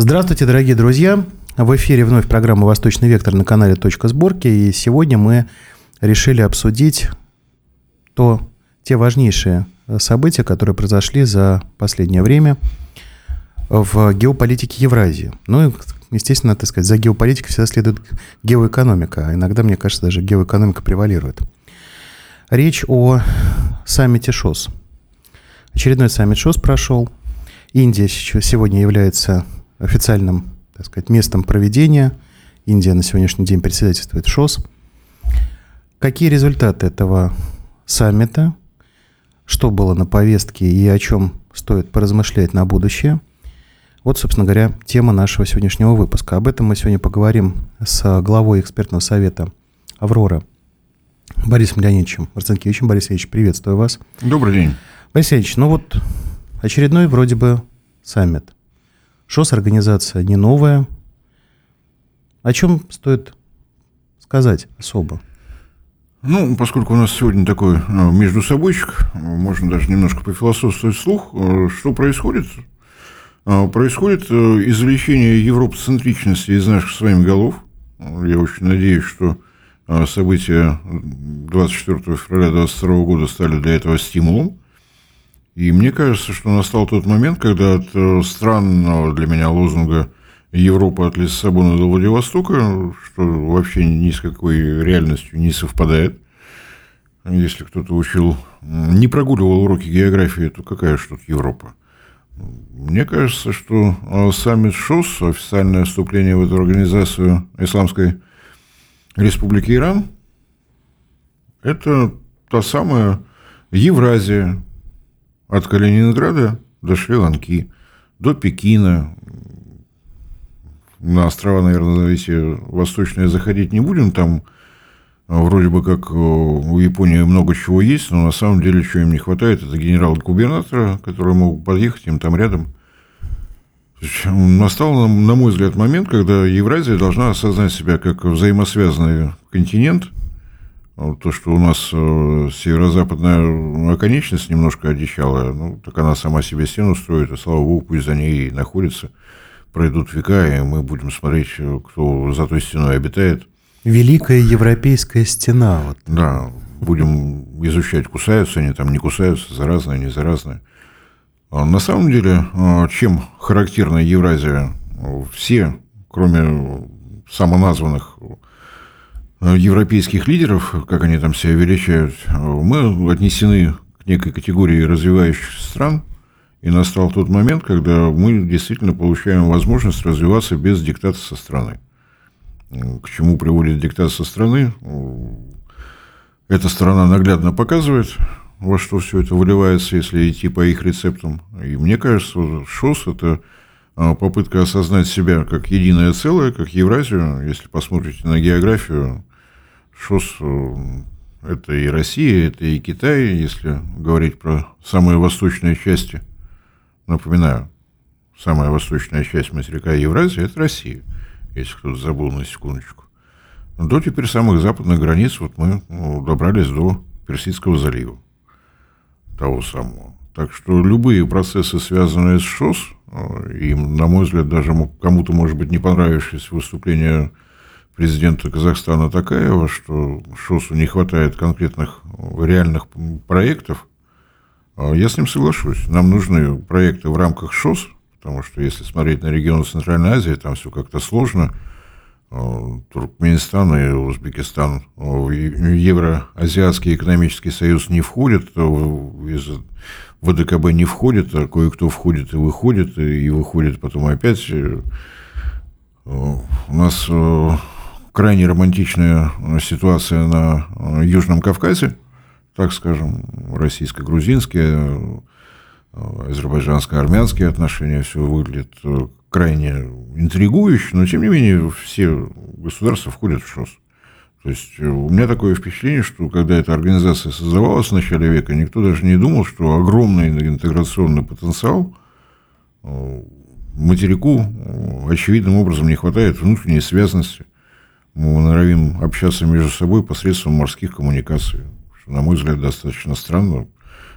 Здравствуйте, дорогие друзья! В эфире вновь программа «Восточный вектор» на канале «Точка сборки». И сегодня мы решили обсудить то, те важнейшие события, которые произошли за последнее время в геополитике Евразии. Ну и, естественно, так сказать, за геополитикой всегда следует геоэкономика. А иногда, мне кажется, даже геоэкономика превалирует. Речь о саммите ШОС. Очередной саммит ШОС прошел. Индия сегодня является официальным так сказать, местом проведения. Индия на сегодняшний день председательствует ШОС. Какие результаты этого саммита? Что было на повестке и о чем стоит поразмышлять на будущее? Вот, собственно говоря, тема нашего сегодняшнего выпуска. Об этом мы сегодня поговорим с главой экспертного совета «Аврора» Борисом Леонидовичем Марцинкевичем. Борис Ильич, приветствую вас. Добрый день. Борис Ильич, ну вот очередной вроде бы саммит. ШОС организация не новая. О чем стоит сказать особо? Ну, поскольку у нас сегодня такой э, между собойчик, можно даже немножко пофилософствовать вслух, э, что происходит? Э, происходит извлечение европоцентричности из наших с вами голов. Я очень надеюсь, что события 24 февраля 2022 года стали для этого стимулом. И мне кажется, что настал тот момент, когда от э, странного для меня лозунга «Европа от Лиссабона до Владивостока», что вообще ни с какой реальностью не совпадает, если кто-то учил, не прогуливал уроки географии, то какая же тут Европа? Мне кажется, что э, саммит ШОС, официальное вступление в эту организацию Исламской Республики Иран, это та самая Евразия, от Калининграда до Шри-Ланки, до Пекина. На острова, наверное, эти восточные заходить не будем. Там а, вроде бы как у Японии много чего есть, но на самом деле, чего им не хватает, это генерал-губернатора, которые могут подъехать им там рядом. Настал, на мой взгляд, момент, когда Евразия должна осознать себя как взаимосвязанный континент – то, что у нас э, северо-западная оконечность немножко одичала, ну, так она сама себе стену строит, и слава богу, пусть за ней находится. Пройдут века, и мы будем смотреть, э, кто за той стеной обитает. Великая европейская стена. Вот. Да, будем изучать, кусаются они там, не кусаются, заразные, не заразные. А на самом деле, э, чем характерна Евразия? Все, кроме самоназванных европейских лидеров, как они там себя величают, мы отнесены к некой категории развивающихся стран, и настал тот момент, когда мы действительно получаем возможность развиваться без диктата со стороны. К чему приводит диктат со стороны? Эта страна наглядно показывает, во что все это выливается, если идти по их рецептам. И мне кажется, ШОС – это э, попытка осознать себя как единое целое, как Евразию. Если посмотрите на географию, ШОС э, – это и Россия, это и Китай, если говорить про самые восточные части. Напоминаю, самая восточная часть материка Евразии – это Россия, если кто-то забыл на секундочку. До теперь самых западных границ вот мы ну, добрались до Персидского залива, того самого. Так что любые процессы, связанные с ШОС, э, и, на мой взгляд, даже кому-то, может быть, не понравившееся выступление президента Казахстана Такаева, что ШОСу не хватает конкретных реальных проектов, а я с ним соглашусь. Нам нужны проекты в рамках ШОС, потому что если смотреть на регионы Центральной Азии, там все как-то сложно. А, Туркменистан и Узбекистан в Евроазиатский экономический союз не входят, из ВДКБ не входит, а кое-кто входит и выходит, и выходит потом опять. У нас крайне романтичная э, ситуация на э, Южном Кавказе, так скажем, российско-грузинские, э, азербайджанско-армянские отношения, все выглядит крайне интригующе, но тем не менее все государства входят в ШОС. То есть у меня такое впечатление, что когда эта организация создавалась в начале века, никто даже не думал, что огромный интеграционный потенциал материку очевидным образом не хватает внутренней связанности – мы норовим общаться между собой посредством морских коммуникаций. Что, на мой взгляд, достаточно странно.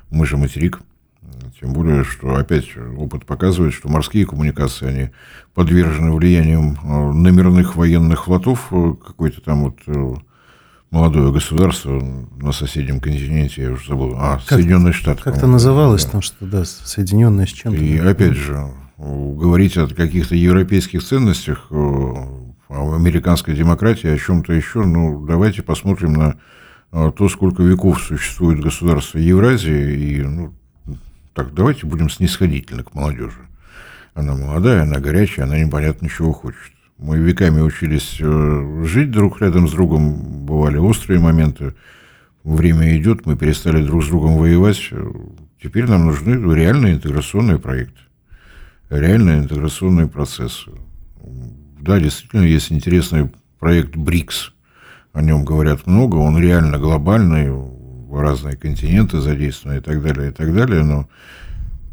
Мы же материк. Тем более, что опять опыт показывает, что морские коммуникации, они подвержены влиянием э, номерных военных флотов, э, какой-то там вот э, молодое государство на соседнем континенте, я уже забыл, а, как, Соединенные Штаты. Как-то называлось да. там что да, Соединенные с чем-то. И опять же, говорить о каких-то европейских ценностях, американской демократии, о чем-то еще, ну, давайте посмотрим на то, сколько веков существует государство Евразии, и, ну, так, давайте будем снисходительны к молодежи. Она молодая, она горячая, она непонятно чего хочет. Мы веками учились э, жить друг рядом с другом, бывали острые моменты. Время идет, мы перестали друг с другом воевать. Теперь нам нужны реальные интеграционные проекты, реальные интеграционные процессы. Да, действительно, есть интересный проект БРИКС. О нем говорят много, он реально глобальный, разные континенты задействованы и так далее, и так далее, но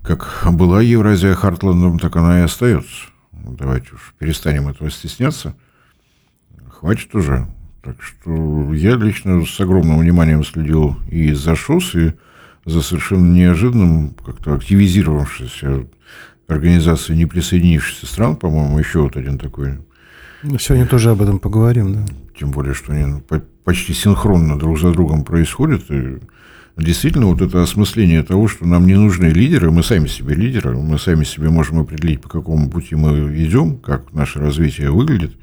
как была Евразия Хартландом, так она и остается. Давайте уж перестанем этого стесняться. Хватит уже. Так что я лично с огромным вниманием следил и за ШОС, и за совершенно неожиданным, как-то активизировавшейся организацией неприсоединившихся стран, по-моему, еще вот один такой. Ну, сегодня тоже об этом поговорим, да. Тем более, что они почти синхронно друг за другом происходят. И действительно, вот это осмысление того, что нам не нужны лидеры, мы сами себе лидеры, мы сами себе можем определить, по какому пути мы идем, как наше развитие выглядит.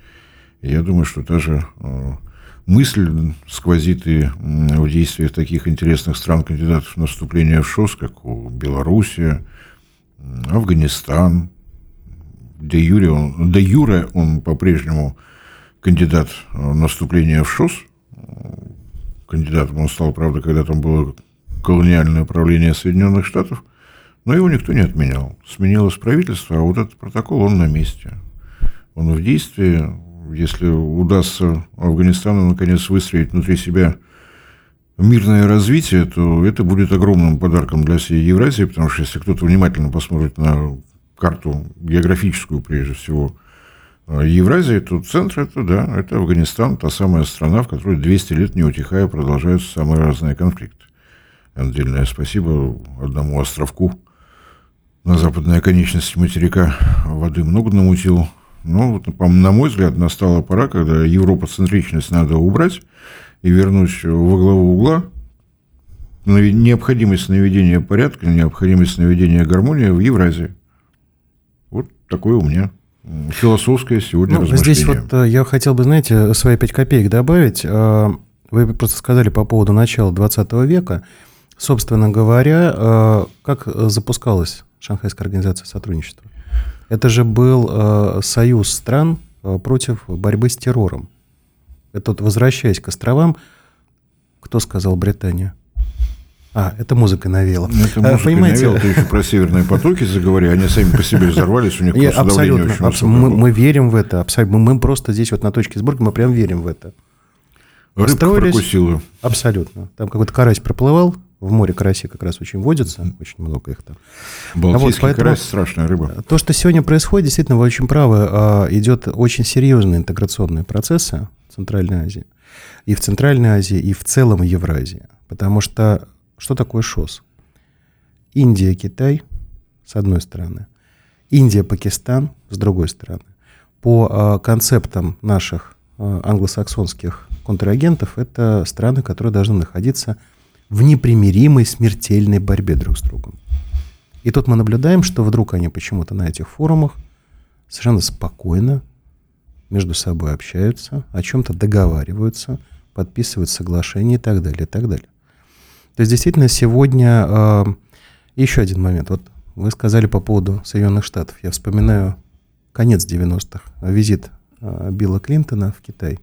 И я думаю, что даже э, мысль сквозит и в действиях таких интересных стран-кандидатов на вступление в ШОС, как у Белоруссия, Афганистан. Де юре он, де юре он по-прежнему кандидат на вступление в ШОС. Кандидатом он стал, правда, когда там было колониальное правление Соединенных Штатов, но его никто не отменял. Сменилось правительство, а вот этот протокол, он на месте. Он в действии. Если удастся Афганистану, наконец, выстроить внутри себя мирное развитие, то это будет огромным подарком для всей Евразии, потому что если кто-то внимательно посмотрит на карту географическую, прежде всего, Евразии, то центр это, да, это Афганистан, та самая страна, в которой 200 лет не утихая продолжаются самые разные конфликты. Отдельное спасибо одному островку на западной оконечности материка воды много намутил. Но, вот, на мой взгляд, настала пора, когда европоцентричность надо убрать и вернуть во главу угла необходимость наведения порядка, необходимость наведения гармонии в Евразии. Вот такое у меня философское сегодня ну, размышление. Здесь вот э, я хотел бы, знаете, свои пять копеек добавить. Э, вы просто сказали по поводу начала 20 века. Собственно говоря, э, как запускалась Шанхайская организация сотрудничества? Это же был союз стран против борьбы с террором. Это вот, возвращаясь к островам, кто сказал Британия? А, это музыка навела. Ну, это музыка Понимаете? навела, ты еще про северные потоки заговори, они сами по себе взорвались, у них просто абсолютно, очень абсолютно. Мы, мы верим в это, абсолютно. Мы просто здесь вот на точке сборки, мы прям верим в это. Рыбка прокусила. Абсолютно. Там какой-то карась проплывал, в море караси как раз очень водится, очень много их там. Балтийский а вот, карась – страшная рыба. То, что сегодня происходит, действительно, вы очень правы, а, идет очень серьезные интеграционные процессы в Центральной Азии. И в Центральной Азии, и в целом в Евразии. Потому что что такое ШОС? Индия, Китай, с одной стороны. Индия, Пакистан, с другой стороны. По а, концептам наших а, англосаксонских контрагентов, это страны, которые должны находиться в непримиримой смертельной борьбе друг с другом. И тут мы наблюдаем, что вдруг они почему-то на этих форумах совершенно спокойно между собой общаются, о чем-то договариваются, подписывают соглашения и так далее, и так далее. То есть действительно сегодня э, еще один момент. Вот вы сказали по поводу Соединенных Штатов. Я вспоминаю конец 90-х, визит э, Билла Клинтона в Китай.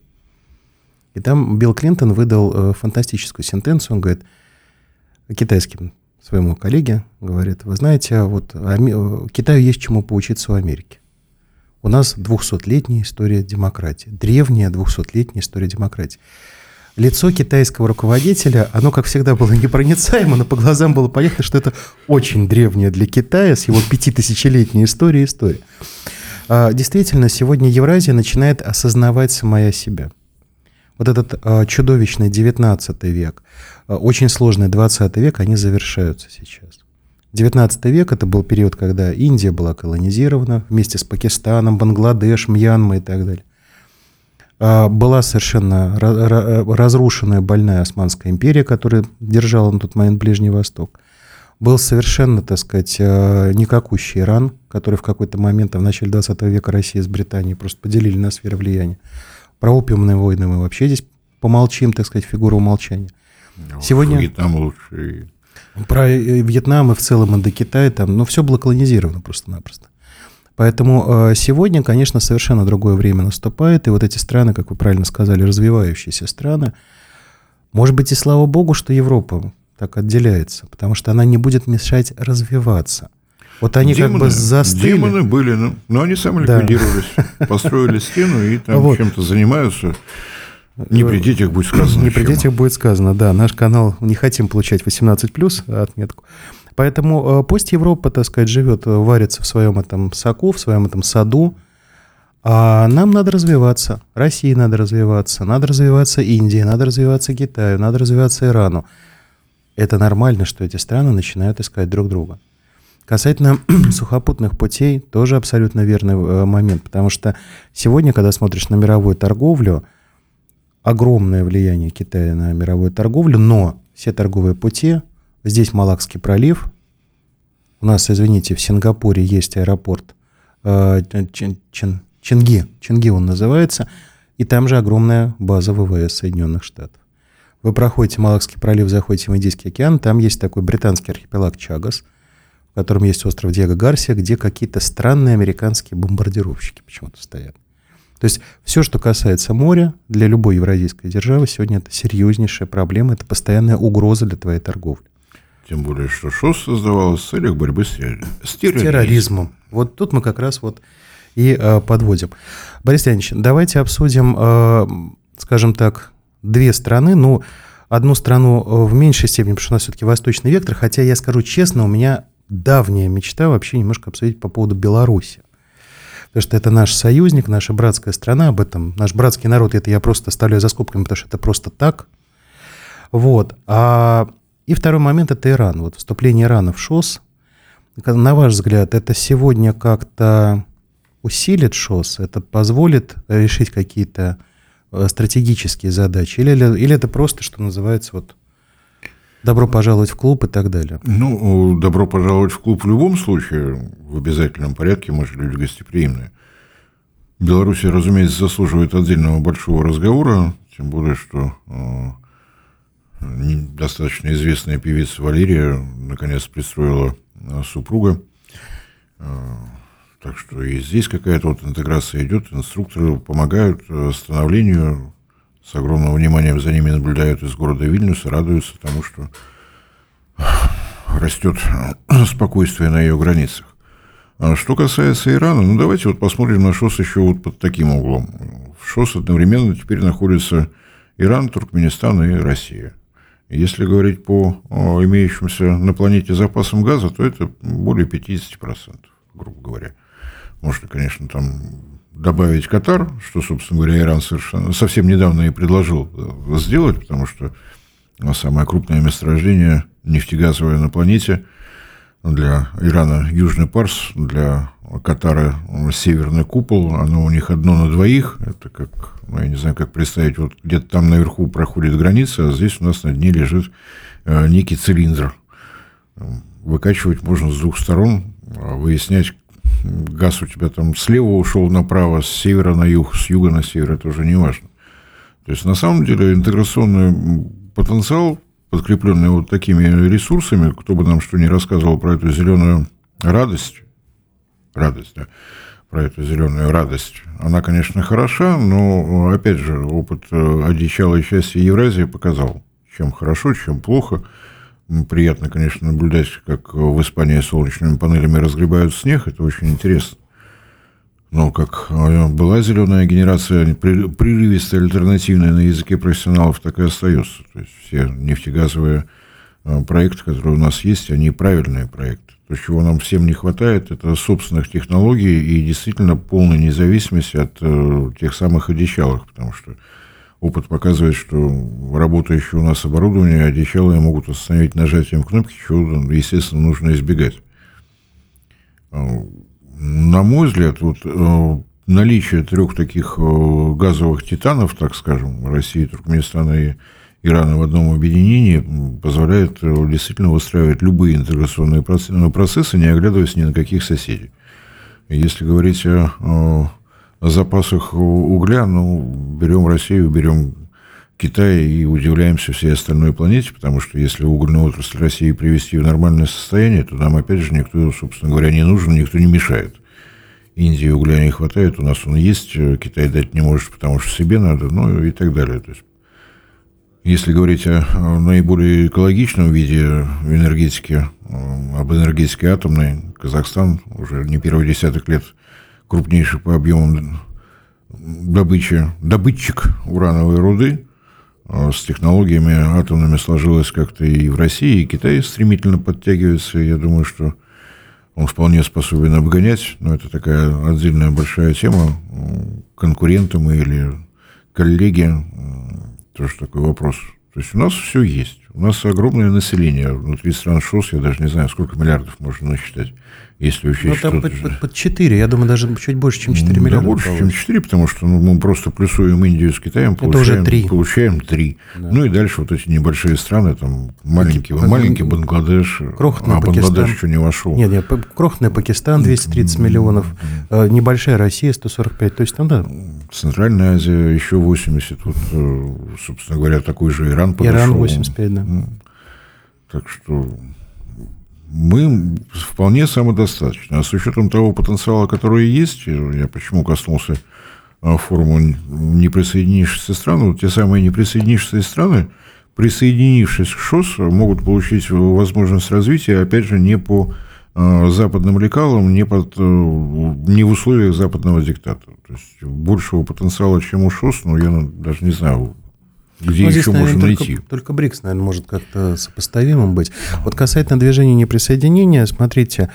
И там Билл Клинтон выдал э, фантастическую сентенцию. Он говорит китайским своему коллеге, говорит, вы знаете, вот Ами... Китаю есть чему поучиться у Америки. У нас 200-летняя история демократии, древняя 200-летняя история демократии. Лицо китайского руководителя, оно, как всегда, было непроницаемо, но по глазам было понятно, что это очень древняя для Китая с его пятитысячелетней историей история. А, действительно, сегодня Евразия начинает осознавать самая себя – вот этот э, чудовищный 19 век, э, очень сложный 20 век, они завершаются сейчас. 19 век это был период, когда Индия была колонизирована вместе с Пакистаном, Бангладеш, Мьянма и так далее. А, была совершенно разрушенная больная Османская империя, которая держала на тот момент Ближний Восток. Был совершенно, так сказать, а, никакущий Иран, который в какой-то момент, в начале 20 века Россия с Британией просто поделили на сферы влияния. Про опиумные войны мы вообще здесь помолчим, так сказать, фигуру умолчания. Ну, Сегодня... Вьетнам лучше. Про э, Вьетнам и в целом Индокитай, там, ну, все было колонизировано просто-напросто. Поэтому э, сегодня, конечно, совершенно другое время наступает, и вот эти страны, как вы правильно сказали, развивающиеся страны, может быть, и слава богу, что Европа так отделяется, потому что она не будет мешать развиваться. Вот они демоны, как бы застыли. Демоны были, но, но они сами ликвидировались, да. построили стену и там вот. чем-то занимаются. Не при детях будет сказано. Не при детях будет сказано, да. Наш канал не хотим получать 18 плюс отметку. Поэтому э, пусть Европа, так сказать, живет, э, варится в своем этом соку, в своем этом саду, а нам надо развиваться. России надо развиваться, надо развиваться Индии, надо развиваться Китаю, надо развиваться Ирану. Это нормально, что эти страны начинают искать друг друга. Касательно сухопутных путей, тоже абсолютно верный э, момент, потому что сегодня, когда смотришь на мировую торговлю, огромное влияние Китая на мировую торговлю, но все торговые пути, здесь Малакский пролив, у нас, извините, в Сингапуре есть аэропорт э, Чинги, Чинги он называется, и там же огромная база ВВС Соединенных Штатов. Вы проходите Малакский пролив, заходите в Индийский океан, там есть такой британский архипелаг Чагас, в котором есть остров Диего Гарсия, где какие-то странные американские бомбардировщики почему-то стоят. То есть все, что касается моря, для любой евразийской державы сегодня это серьезнейшая проблема, это постоянная угроза для твоей торговли. Тем более, что ШОС создавалось с целью борьбы с, терроризмом. с терроризмом. Вот тут мы как раз вот и э, подводим. Борис Леонидович, давайте обсудим, э, скажем так, две страны. Ну, одну страну э, в меньшей степени, потому что у нас все-таки восточный вектор, хотя я скажу честно, у меня давняя мечта вообще немножко обсудить по поводу Беларуси потому что это наш союзник, наша братская страна, об этом, наш братский народ, это я просто оставляю за скобками, потому что это просто так. Вот. А, и второй момент – это Иран. Вот вступление Ирана в ШОС. На ваш взгляд, это сегодня как-то усилит ШОС? Это позволит решить какие-то э, стратегические задачи? Или, или это просто, что называется, вот Добро пожаловать в клуб и так далее. Ну, добро пожаловать в клуб в любом случае, в обязательном порядке, мы же люди гостеприимные. Беларусь, разумеется, заслуживает отдельного большого разговора, тем более, что э, достаточно известная певица Валерия наконец пристроила э, супруга. Э, так что и здесь какая-то вот интеграция идет, инструкторы помогают становлению с огромным вниманием за ними наблюдают из города Вильнюса, радуются тому, что растет спокойствие на ее границах. А что касается Ирана, ну давайте вот посмотрим на ШОС еще вот под таким углом. В ШОС одновременно теперь находятся Иран, Туркменистан и Россия. Если говорить по имеющимся на планете запасам газа, то это более 50%, грубо говоря. Можно, конечно, там добавить Катар, что, собственно говоря, Иран совершенно, совсем недавно и предложил э, сделать, потому что самое крупное месторождение нефтегазовое на планете для Ирана Южный Парс, для Катара Северный Купол, оно у них одно на двоих, это как, ну, я не знаю, как представить, вот где-то там наверху проходит граница, а здесь у нас на дне лежит э, некий цилиндр. Выкачивать можно с двух сторон, а выяснять, газ у тебя там слева ушел направо, с севера на юг, с юга на север, это уже не важно. То есть, на самом деле, интеграционный потенциал, подкрепленный вот такими ресурсами, кто бы нам что ни рассказывал про эту зеленую радость, радость, да, про эту зеленую радость, она, конечно, хороша, но, опять же, опыт э, одичалой части Евразии показал, чем хорошо, чем плохо – Приятно, конечно, наблюдать, как в Испании солнечными панелями разгребают снег. Это очень интересно. Но как э, была зеленая генерация прерывистая, альтернативная на языке профессионалов, так и остается. То есть все нефтегазовые э, проекты, которые у нас есть, они правильные проекты. То, чего нам всем не хватает, это собственных технологий и действительно полной независимости от э, тех самых одичалых, потому что опыт показывает, что работающее у нас оборудование одичалые могут остановить нажатием кнопки, чего, естественно, нужно избегать. На мой взгляд, вот наличие трех таких газовых титанов, так скажем, России, Туркменистана и Ирана в одном объединении позволяет действительно выстраивать любые интеграционные процессы, не оглядываясь ни на каких соседей. Если говорить о, о запасах угля, ну, берем Россию, берем Китай и удивляемся всей остальной планете, потому что если угольную отрасль России привести в нормальное состояние, то нам, опять же, никто, собственно говоря, не нужен, никто не мешает. Индии угля не хватает, у нас он есть, Китай дать не может, потому что себе надо, ну и так далее. То есть, если говорить о наиболее экологичном виде энергетики, об энергетике атомной, Казахстан уже не первый десяток лет крупнейший по объемам добычи, добытчик урановой руды, а с технологиями атомными сложилось как-то и в России, и Китай стремительно подтягивается. Я думаю, что он вполне способен обгонять, но это такая отдельная большая тема. Конкуренты мы или коллеги, тоже такой вопрос. То есть у нас все есть. У нас огромное население. Внутри стран ШОС, я даже не знаю, сколько миллиардов можно насчитать. Если учесть, ну, там под, под, под 4, я думаю, даже чуть больше, чем 4 миллиарда. Да, больше, чем 4, потому что ну, мы просто плюсуем Индию с Китаем, получаем, уже 3. получаем 3. Да. Ну и дальше вот эти небольшие страны, там маленький, Паки... маленький Бангладеш, крохотный а Пакистан. Бангладеш еще не вошел. Нет, нет, крохотный Пакистан 230 миллионов, э, небольшая Россия 145, то есть там, да. Центральная Азия еще 80, вот, э, собственно говоря, такой же Иран подошел. Иран 85, да. Так что мы вполне самодостаточны. А с учетом того потенциала, который есть, я почему коснулся а, форума неприсоединившихся стран, вот те самые неприсоединившиеся страны, присоединившись к ШОС, могут получить возможность развития, опять же, не по а, западным лекалам, не, под, э, не в условиях западного диктата. То есть большего потенциала, чем у ШОС, ну, я даже не знаю, где ну, еще здесь, наверное, можно только, найти? Только БРИКС, наверное, может как-то сопоставимым быть. Вот касательно движения неприсоединения, смотрите,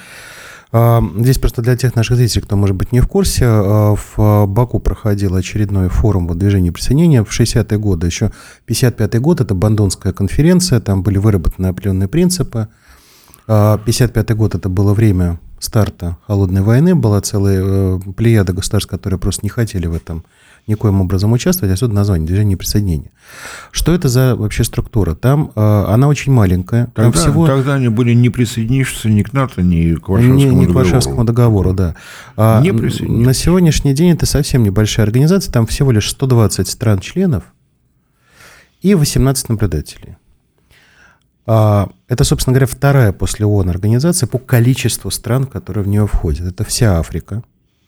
а, Здесь просто для тех наших зрителей, кто, может быть, не в курсе, а, в Баку проходил очередной форум вот, движения присоединения в 60-е годы. Еще 55-й год – это Бандонская конференция, там были выработаны определенные принципы. 55-й а, год – это было время старта холодной войны, была целая э, плеяда государств, которые просто не хотели в этом никоим образом участвовать, отсюда название движение присоединения. Что это за вообще структура? Там э, она очень маленькая. Тогда, там всего... тогда они были не присоединившиеся ни к НАТО, ни к Варшавскому не, не договору. к Варшавскому договору, да. А не на сегодняшний день это совсем небольшая организация, там всего лишь 120 стран-членов и 18 наблюдателей. А, это, собственно говоря, вторая после ООН организация по количеству стран, которые в нее входят. Это вся Африка,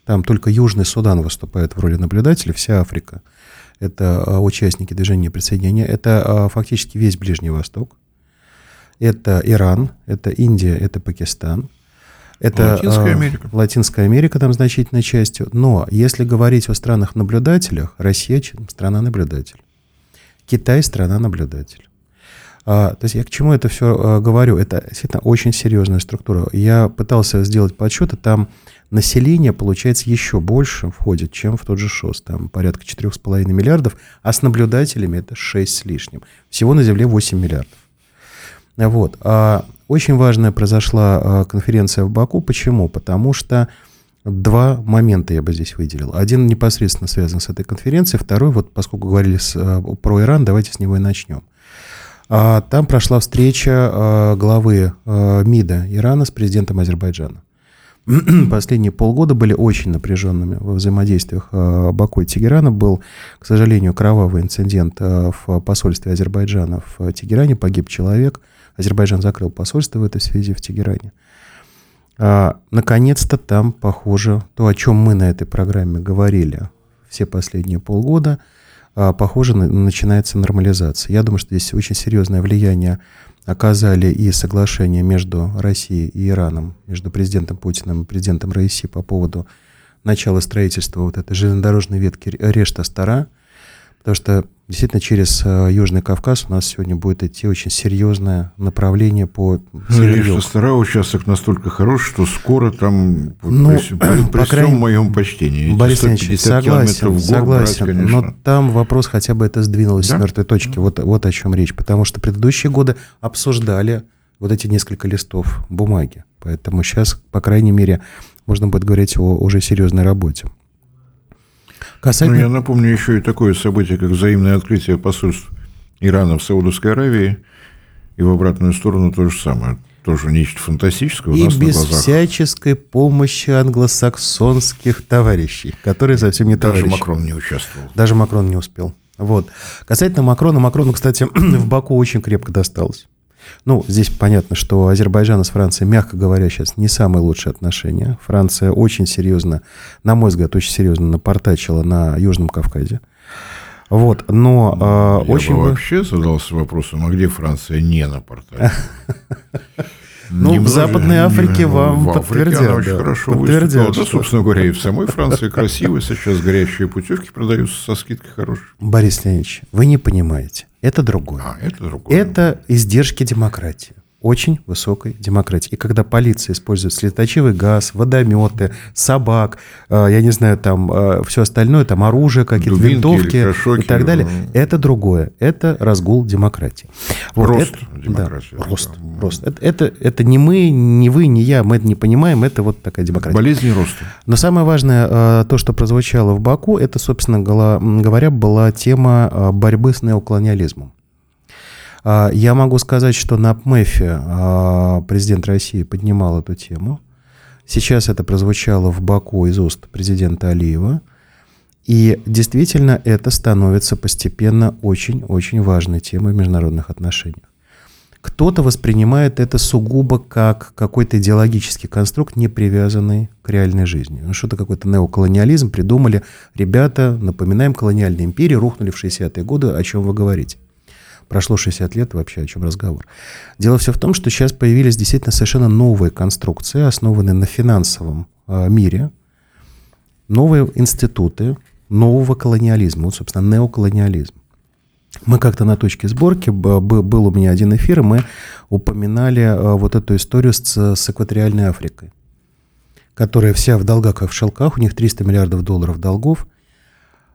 там только Южный Судан выступает в роли наблюдателя, вся Африка. Это а, участники движения присоединения. Это а, фактически весь Ближний Восток. Это Иран, это Индия, это Пакистан. Это Латинская Америка. Латинская Америка там значительной частью. Но если говорить о странах-наблюдателях, Россия – страна-наблюдатель. Китай – страна-наблюдатель. А, то есть я к чему это все а, говорю? Это действительно очень серьезная структура. Я пытался сделать подсчеты, там население, получается, еще больше входит, чем в тот же ШОС. Там порядка 4,5 миллиардов, а с наблюдателями это 6 с лишним. Всего на Земле 8 миллиардов. Вот. А очень важная произошла а, конференция в Баку. Почему? Потому что два момента я бы здесь выделил. Один непосредственно связан с этой конференцией, второй, вот поскольку говорили с, а, про Иран, давайте с него и начнем. Там прошла встреча главы МИДа Ирана с президентом Азербайджана. последние полгода были очень напряженными во взаимодействиях Баку и Тегерана. Был, к сожалению, кровавый инцидент в посольстве Азербайджана в Тегеране. Погиб человек. Азербайджан закрыл посольство в этой связи в Тегеране. А, наконец-то там, похоже, то, о чем мы на этой программе говорили все последние полгода, а, похоже, начинается нормализация. Я думаю, что здесь очень серьезное влияние оказали и соглашение между Россией и Ираном, между президентом Путиным и президентом Раиси по поводу начала строительства вот этой железнодорожной ветки Решта-Стара. Потому что действительно через э, Южный Кавказ у нас сегодня будет идти очень серьезное направление по ну, Стара участок настолько хорош, что скоро там, ну, при, при, при всем моем почтении, Борис Ильич, согласен, согласен, брать, но там вопрос хотя бы это сдвинулось да? с мертвой точки. Вот, вот о чем речь. Потому что предыдущие годы обсуждали вот эти несколько листов бумаги. Поэтому сейчас, по крайней мере, можно будет говорить о уже серьезной работе. Касательно... Ну, я напомню еще и такое событие, как взаимное открытие посольств Ирана в Саудовской Аравии, и в обратную сторону то же самое. Тоже нечто фантастическое у и нас без на глазах. всяческой помощи англосаксонских товарищей, которые совсем не Даже товарищи. Макрон не участвовал. Даже Макрон не успел. Вот. Касательно Макрона, Макрону, кстати, в Баку очень крепко досталось. Ну, здесь понятно, что Азербайджан с Францией, мягко говоря, сейчас не самые лучшие отношения. Франция очень серьезно, на мой взгляд, очень серьезно напортачила на Южном Кавказе. Вот, но э, Я очень бы вообще задался вопросом, а где Франция не напортачила? Ну, в Западной Африке вам в подтвердят. Африке очень хорошо подтвердят, Да, собственно говоря, и в самой Франции красиво. Сейчас горящие путевки продаются со скидкой хорошей. Борис Леонидович, вы не понимаете. Это другое. А, это другое. Это издержки демократии очень высокой демократии. И когда полиция использует слезоточивый газ, водометы, собак, э, я не знаю, там э, все остальное, там оружие, какие-то винтовки и так далее, это другое. Это разгул демократии. Вот рост это, демократии. Да, рост, да. рост. Это, это, это не мы, не вы, не я, мы это не понимаем, это вот такая демократия. Болезни роста. Но самое важное, э, то, что прозвучало в Баку, это, собственно говоря, была тема борьбы с неоколониализмом. А, я могу сказать, что на ПМЭФе а, президент России поднимал эту тему. Сейчас это прозвучало в Баку из уст президента Алиева. И действительно это становится постепенно очень-очень важной темой в международных отношениях. Кто-то воспринимает это сугубо как какой-то идеологический конструкт, не привязанный к реальной жизни. Ну, что-то какой-то неоколониализм придумали. Ребята, напоминаем, колониальные империи рухнули в 60-е годы, о чем вы говорите. Прошло 60 лет, вообще о чем разговор. Дело все в том, что сейчас появились действительно совершенно новые конструкции, основанные на финансовом э, мире, новые институты нового колониализма, вот, собственно, неоколониализм. Мы как-то на точке сборки, был у меня один эфир, мы упоминали э, вот эту историю с, с экваториальной Африкой, которая вся в долгах и в шелках, у них 300 миллиардов долларов долгов –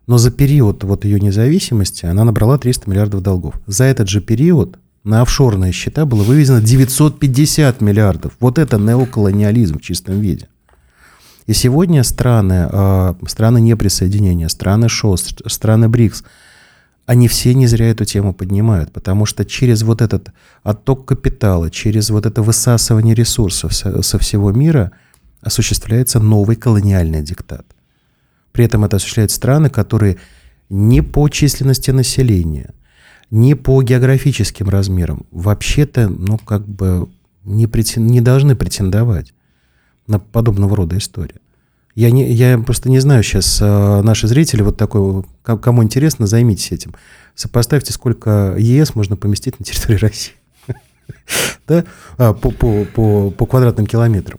но за период вот ее независимости она набрала 300 миллиардов долгов. За этот же период на офшорные счета было вывезено 950 миллиардов. Вот это неоколониализм в чистом виде. И сегодня страны, э, страны неприсоединения, страны ШОС, страны БРИКС, они все не зря эту тему поднимают, потому что через вот этот отток капитала, через вот это высасывание ресурсов со, со всего мира осуществляется новый колониальный диктат. При этом это осуществляют страны, которые не по численности населения, не по географическим размерам, вообще-то, ну, как бы не, претен... не должны претендовать на подобного рода истории. Я, не, я просто не знаю сейчас, э, наши зрители, вот такой, кому интересно, займитесь этим. Сопоставьте, сколько ЕС можно поместить на территории России. Да? А, по квадратным километрам.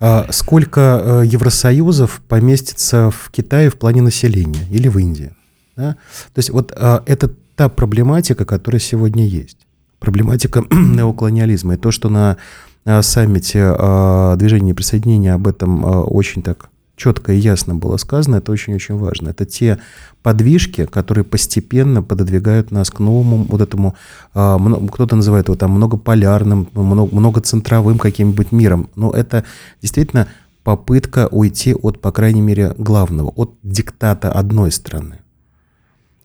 А сколько э, Евросоюзов поместится в Китае в плане населения или в Индии? Да? То есть вот а, это та проблематика, которая сегодня есть. Проблематика неоколониализма. И то, что на саммите а, движения присоединения об этом очень так четко и ясно было сказано, это очень-очень важно. Это те подвижки, которые постепенно пододвигают нас к новому вот этому, а, кто-то называет его там многополярным, многоцентровым каким-нибудь миром. Но это действительно попытка уйти от, по крайней мере, главного, от диктата одной страны.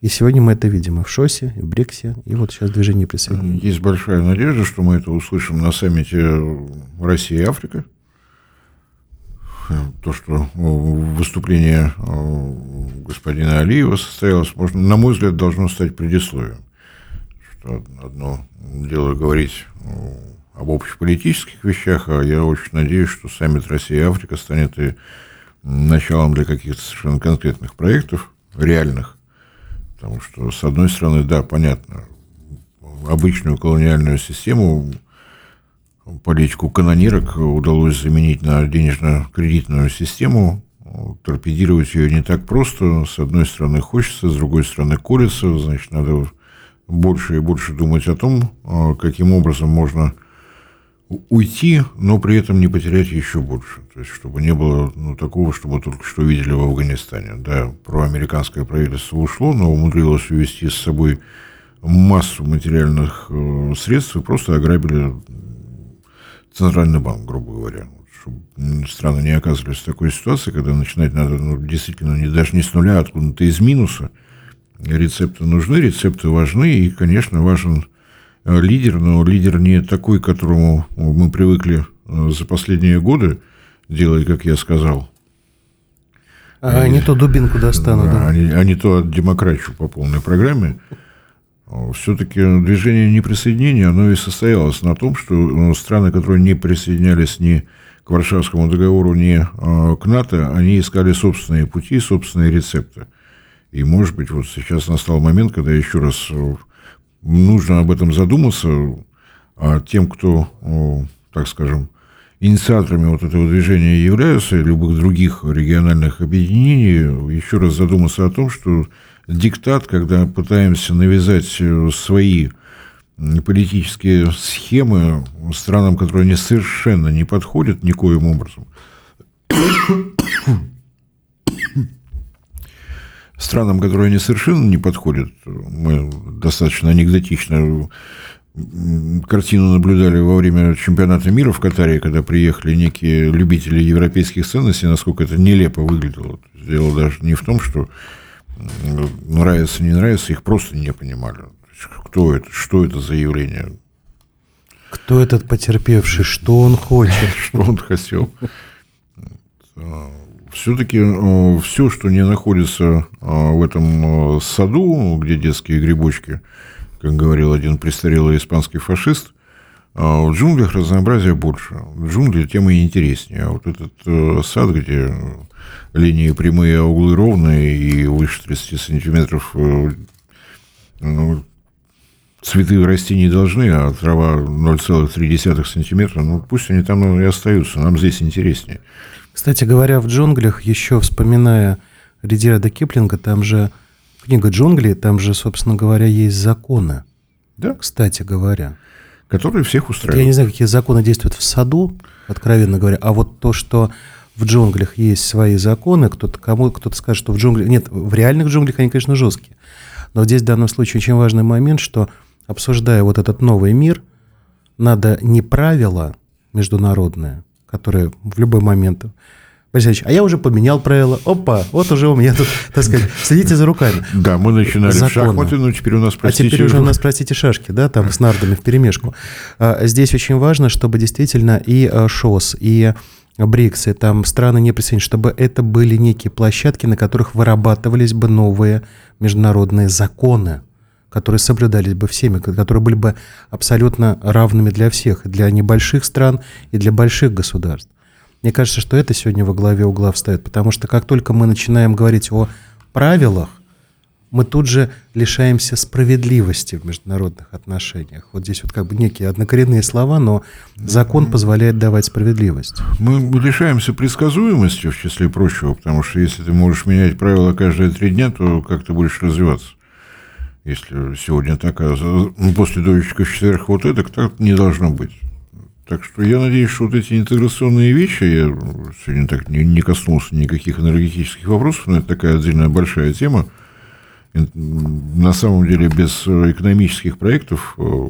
И сегодня мы это видим и в ШОСе, и в БРИКСе, и вот сейчас движение присоединения. Есть большая надежда, что мы это услышим на саммите России и Африка то, что выступление господина Алиева состоялось, можно, на мой взгляд, должно стать предисловием. Что одно дело говорить об общеполитических вещах, а я очень надеюсь, что саммит Россия и Африка станет и началом для каких-то совершенно конкретных проектов, реальных. Потому что, с одной стороны, да, понятно, обычную колониальную систему политику канонирок удалось заменить на денежно-кредитную систему, торпедировать ее не так просто. С одной стороны хочется, с другой стороны колется. Значит, надо больше и больше думать о том, а, каким образом можно уйти, но при этом не потерять еще больше. То есть, чтобы не было ну, такого, что мы только что видели в Афганистане. Да, проамериканское правительство ушло, но умудрилось увести с собой массу материальных э, средств и просто ограбили центральный банк, грубо говоря. Чтобы страны не оказывались в такой ситуации, когда начинать надо ну, действительно не, даже не с нуля, а откуда-то из минуса. Рецепты нужны, рецепты важны, и, конечно, важен э, лидер, но лидер не такой, к которому мы привыкли э, за последние годы делать, как я сказал. А они, не то дубинку достанут. Да, да. Они, не то демократию по полной программе. Все-таки движение неприсоединения, оно и состоялось на том, что ну, страны, которые не присоединялись ни к Варшавскому договору, ни а, к НАТО, они искали собственные пути, собственные рецепты. И, может быть, вот сейчас настал момент, когда еще раз э, нужно об этом задуматься, а тем, кто, так скажем, инициаторами вот этого движения являются, и любых других региональных объединений, еще раз задуматься о том, что диктат, когда пытаемся навязать э, свои политические схемы странам, которые они совершенно не подходят никоим образом. странам, которые они совершенно не подходят, мы достаточно анекдотично картину наблюдали во время чемпионата мира в Катаре, когда приехали некие любители европейских ценностей, насколько это нелепо выглядело. Дело даже не в том, что нравится, не нравится, их просто не понимали. Кто это, что это за явление? Кто этот потерпевший, что он хочет? Что он хотел? Все-таки э, все, что не находится э, в этом саду, где детские грибочки, как говорил один престарелый испанский фашист, в джунглях разнообразия больше. В джунгли тема интереснее. А вот этот сад, где линии прямые, а углы ровные и выше 30 сантиметров ну, цветы расти не должны, а трава 0,3 сантиметра, ну пусть они там и остаются, нам здесь интереснее. Кстати говоря, в джунглях, еще вспоминая Редиарда Киплинга, там же книга «Джунгли», там же, собственно говоря, есть законы. Да. Кстати говоря. Которые всех устраивают. Я не знаю, какие законы действуют в саду, откровенно говоря, а вот то, что в джунглях есть свои законы, кто-то кому кто-то скажет, что в джунглях... Нет, в реальных джунглях они, конечно, жесткие. Но здесь в данном случае очень важный момент, что, обсуждая вот этот новый мир, надо не правила международные, которые в любой момент Борис а я уже поменял правила. Опа, вот уже у меня тут, так сказать, следите за руками. Да, мы начинали Законы. в шахматы, но теперь у нас, простите... А теперь уже у нас, простите, шашки, да, там с нардами в перемешку. А, здесь очень важно, чтобы действительно и а, ШОС, и БРИКСы, там страны не присоединились, чтобы это были некие площадки, на которых вырабатывались бы новые международные законы, которые соблюдались бы всеми, которые были бы абсолютно равными для всех, и для небольших стран, и для больших государств. Мне кажется, что это сегодня во главе угла встает, потому что как только мы начинаем говорить о правилах, мы тут же лишаемся справедливости в международных отношениях. Вот здесь вот как бы некие однокоренные слова, но закон позволяет давать справедливость. Мы лишаемся предсказуемости, в числе прочего, потому что если ты можешь менять правила каждые три дня, то как ты будешь развиваться? Если сегодня так, а после дождичка в четверг вот это, так не должно быть. Так что я надеюсь, что вот эти интеграционные вещи, я сегодня так не, не коснулся никаких энергетических вопросов, но это такая отдельная большая тема, на самом деле без экономических проектов э,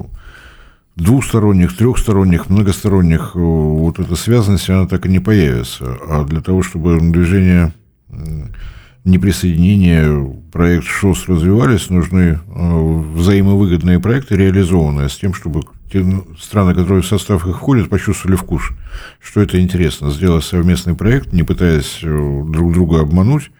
двухсторонних, трехсторонних, многосторонних, э, вот эта связанность, она так и не появится. А для того, чтобы движение неприсоединения, проект ШОС развивались, нужны э, взаимовыгодные проекты, реализованные с тем, чтобы те страны, которые в состав их входят, почувствовали вкус, что это интересно, сделать совместный проект, не пытаясь друг друга обмануть,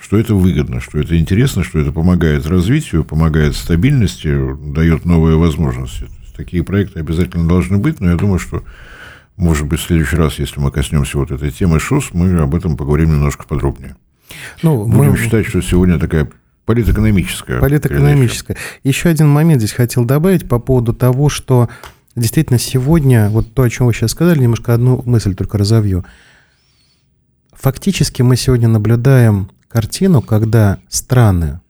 что это выгодно, что это интересно, что это помогает развитию, помогает стабильности, дает новые возможности. Такие проекты обязательно должны быть, но я думаю, что, может быть, в следующий раз, если мы коснемся вот этой темы ШОС, мы об этом поговорим немножко подробнее. Ну, Будем мы... считать, что сегодня такая политэкономическая. Политэкономическая. Передача. Еще один момент здесь хотел добавить по поводу того, что действительно сегодня, вот то, о чем вы сейчас сказали, немножко одну мысль только разовью – фактически мы сегодня наблюдаем картину, когда страны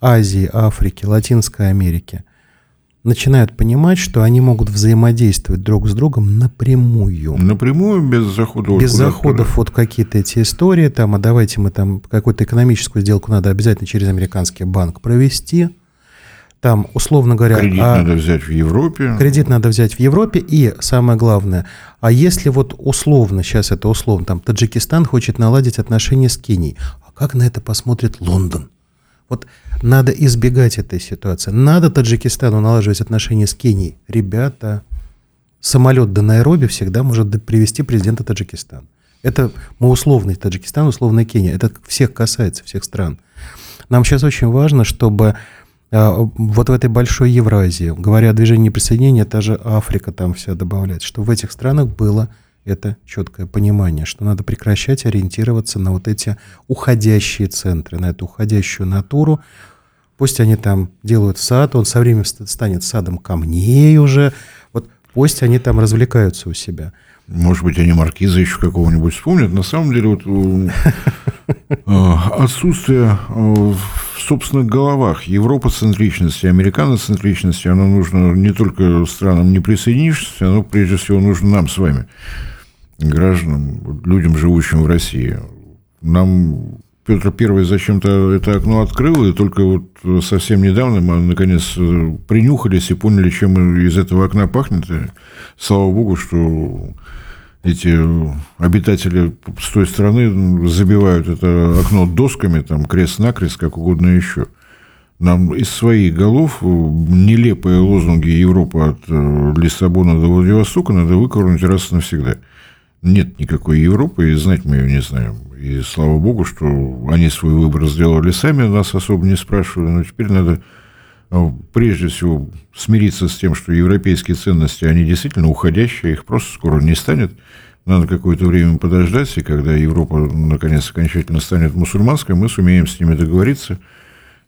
Азии, Африки, Латинской Америки начинают понимать, что они могут взаимодействовать друг с другом напрямую. Напрямую, без заходов. Без заходов вот какие-то эти истории, там, а давайте мы там какую-то экономическую сделку надо обязательно через американский банк провести. Там, условно говоря... Кредит а, надо взять в Европе. Кредит надо взять в Европе. И самое главное, а если вот условно, сейчас это условно, там Таджикистан хочет наладить отношения с Кенией, а как на это посмотрит Лондон? Вот надо избегать этой ситуации. Надо Таджикистану налаживать отношения с Кенией. Ребята, самолет до Найроби всегда может привести президента Таджикистана. Это мы условный Таджикистан, условная Кения. Это всех касается, всех стран. Нам сейчас очень важно, чтобы а, вот в этой большой Евразии, говоря о движении присоединения, это же Африка там вся добавляется, что в этих странах было это четкое понимание, что надо прекращать ориентироваться на вот эти уходящие центры, на эту уходящую натуру. Пусть они там делают сад, он со временем станет садом камней уже. Вот пусть они там развлекаются у себя. Может быть, они маркиза еще какого-нибудь вспомнят. На самом деле, вот э, отсутствие э, в собственных головах европоцентричности, американоцентричности, оно нужно не только странам не присоединившимся, оно прежде всего нужно нам с вами гражданам, людям, живущим в России. Нам Петр Первый зачем-то это окно открыл, и только вот совсем недавно мы, наконец, принюхались и поняли, чем из этого окна пахнет. И, слава богу, что эти обитатели с той стороны забивают это окно досками, там, крест-накрест, как угодно еще. Нам из своих голов нелепые лозунги Европы от э, Лиссабона до Владивостока надо выковырнуть раз и навсегда нет никакой Европы, и знать мы ее не знаем. И слава богу, что они свой выбор сделали сами, нас особо не спрашивали, но теперь надо а, прежде всего смириться с тем, что европейские ценности, они действительно уходящие, их просто скоро не станет. Надо какое-то время подождать, и когда Европа, наконец, окончательно станет мусульманской, мы сумеем с ними договориться.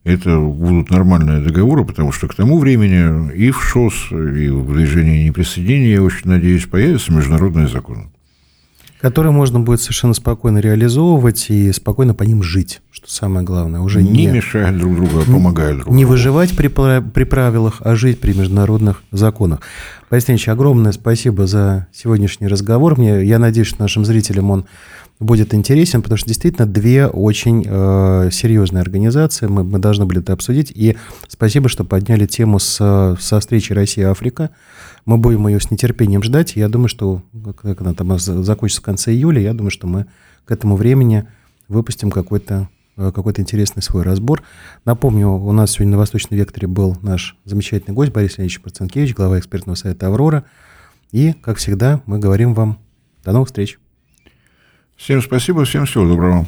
Это будут нормальные договоры, потому что к тому времени и в ШОС, и в движении неприсоединения, я очень надеюсь, появятся международные законы которые можно будет совершенно спокойно реализовывать и спокойно по ним жить, что самое главное. Уже не, не мешая друг другу, а помогая друг другу. Не выживать при, при правилах, а жить при международных законах. Борис Ильич, огромное спасибо за сегодняшний разговор. Мне, я надеюсь, что нашим зрителям он будет интересен, потому что действительно две очень э, серьезные организации, мы, мы должны были это обсудить. И спасибо, что подняли тему с, со встречи Россия-Африка. Мы будем ее с нетерпением ждать. Я думаю, что как она там закончится в конце июля, я думаю, что мы к этому времени выпустим какой-то э, какой-то интересный свой разбор. Напомню, у нас сегодня на Восточном векторе был наш замечательный гость Борис Леонидович Проценкевич, глава экспертного совета «Аврора». И, как всегда, мы говорим вам до новых встреч. Всем спасибо, всем всего доброго.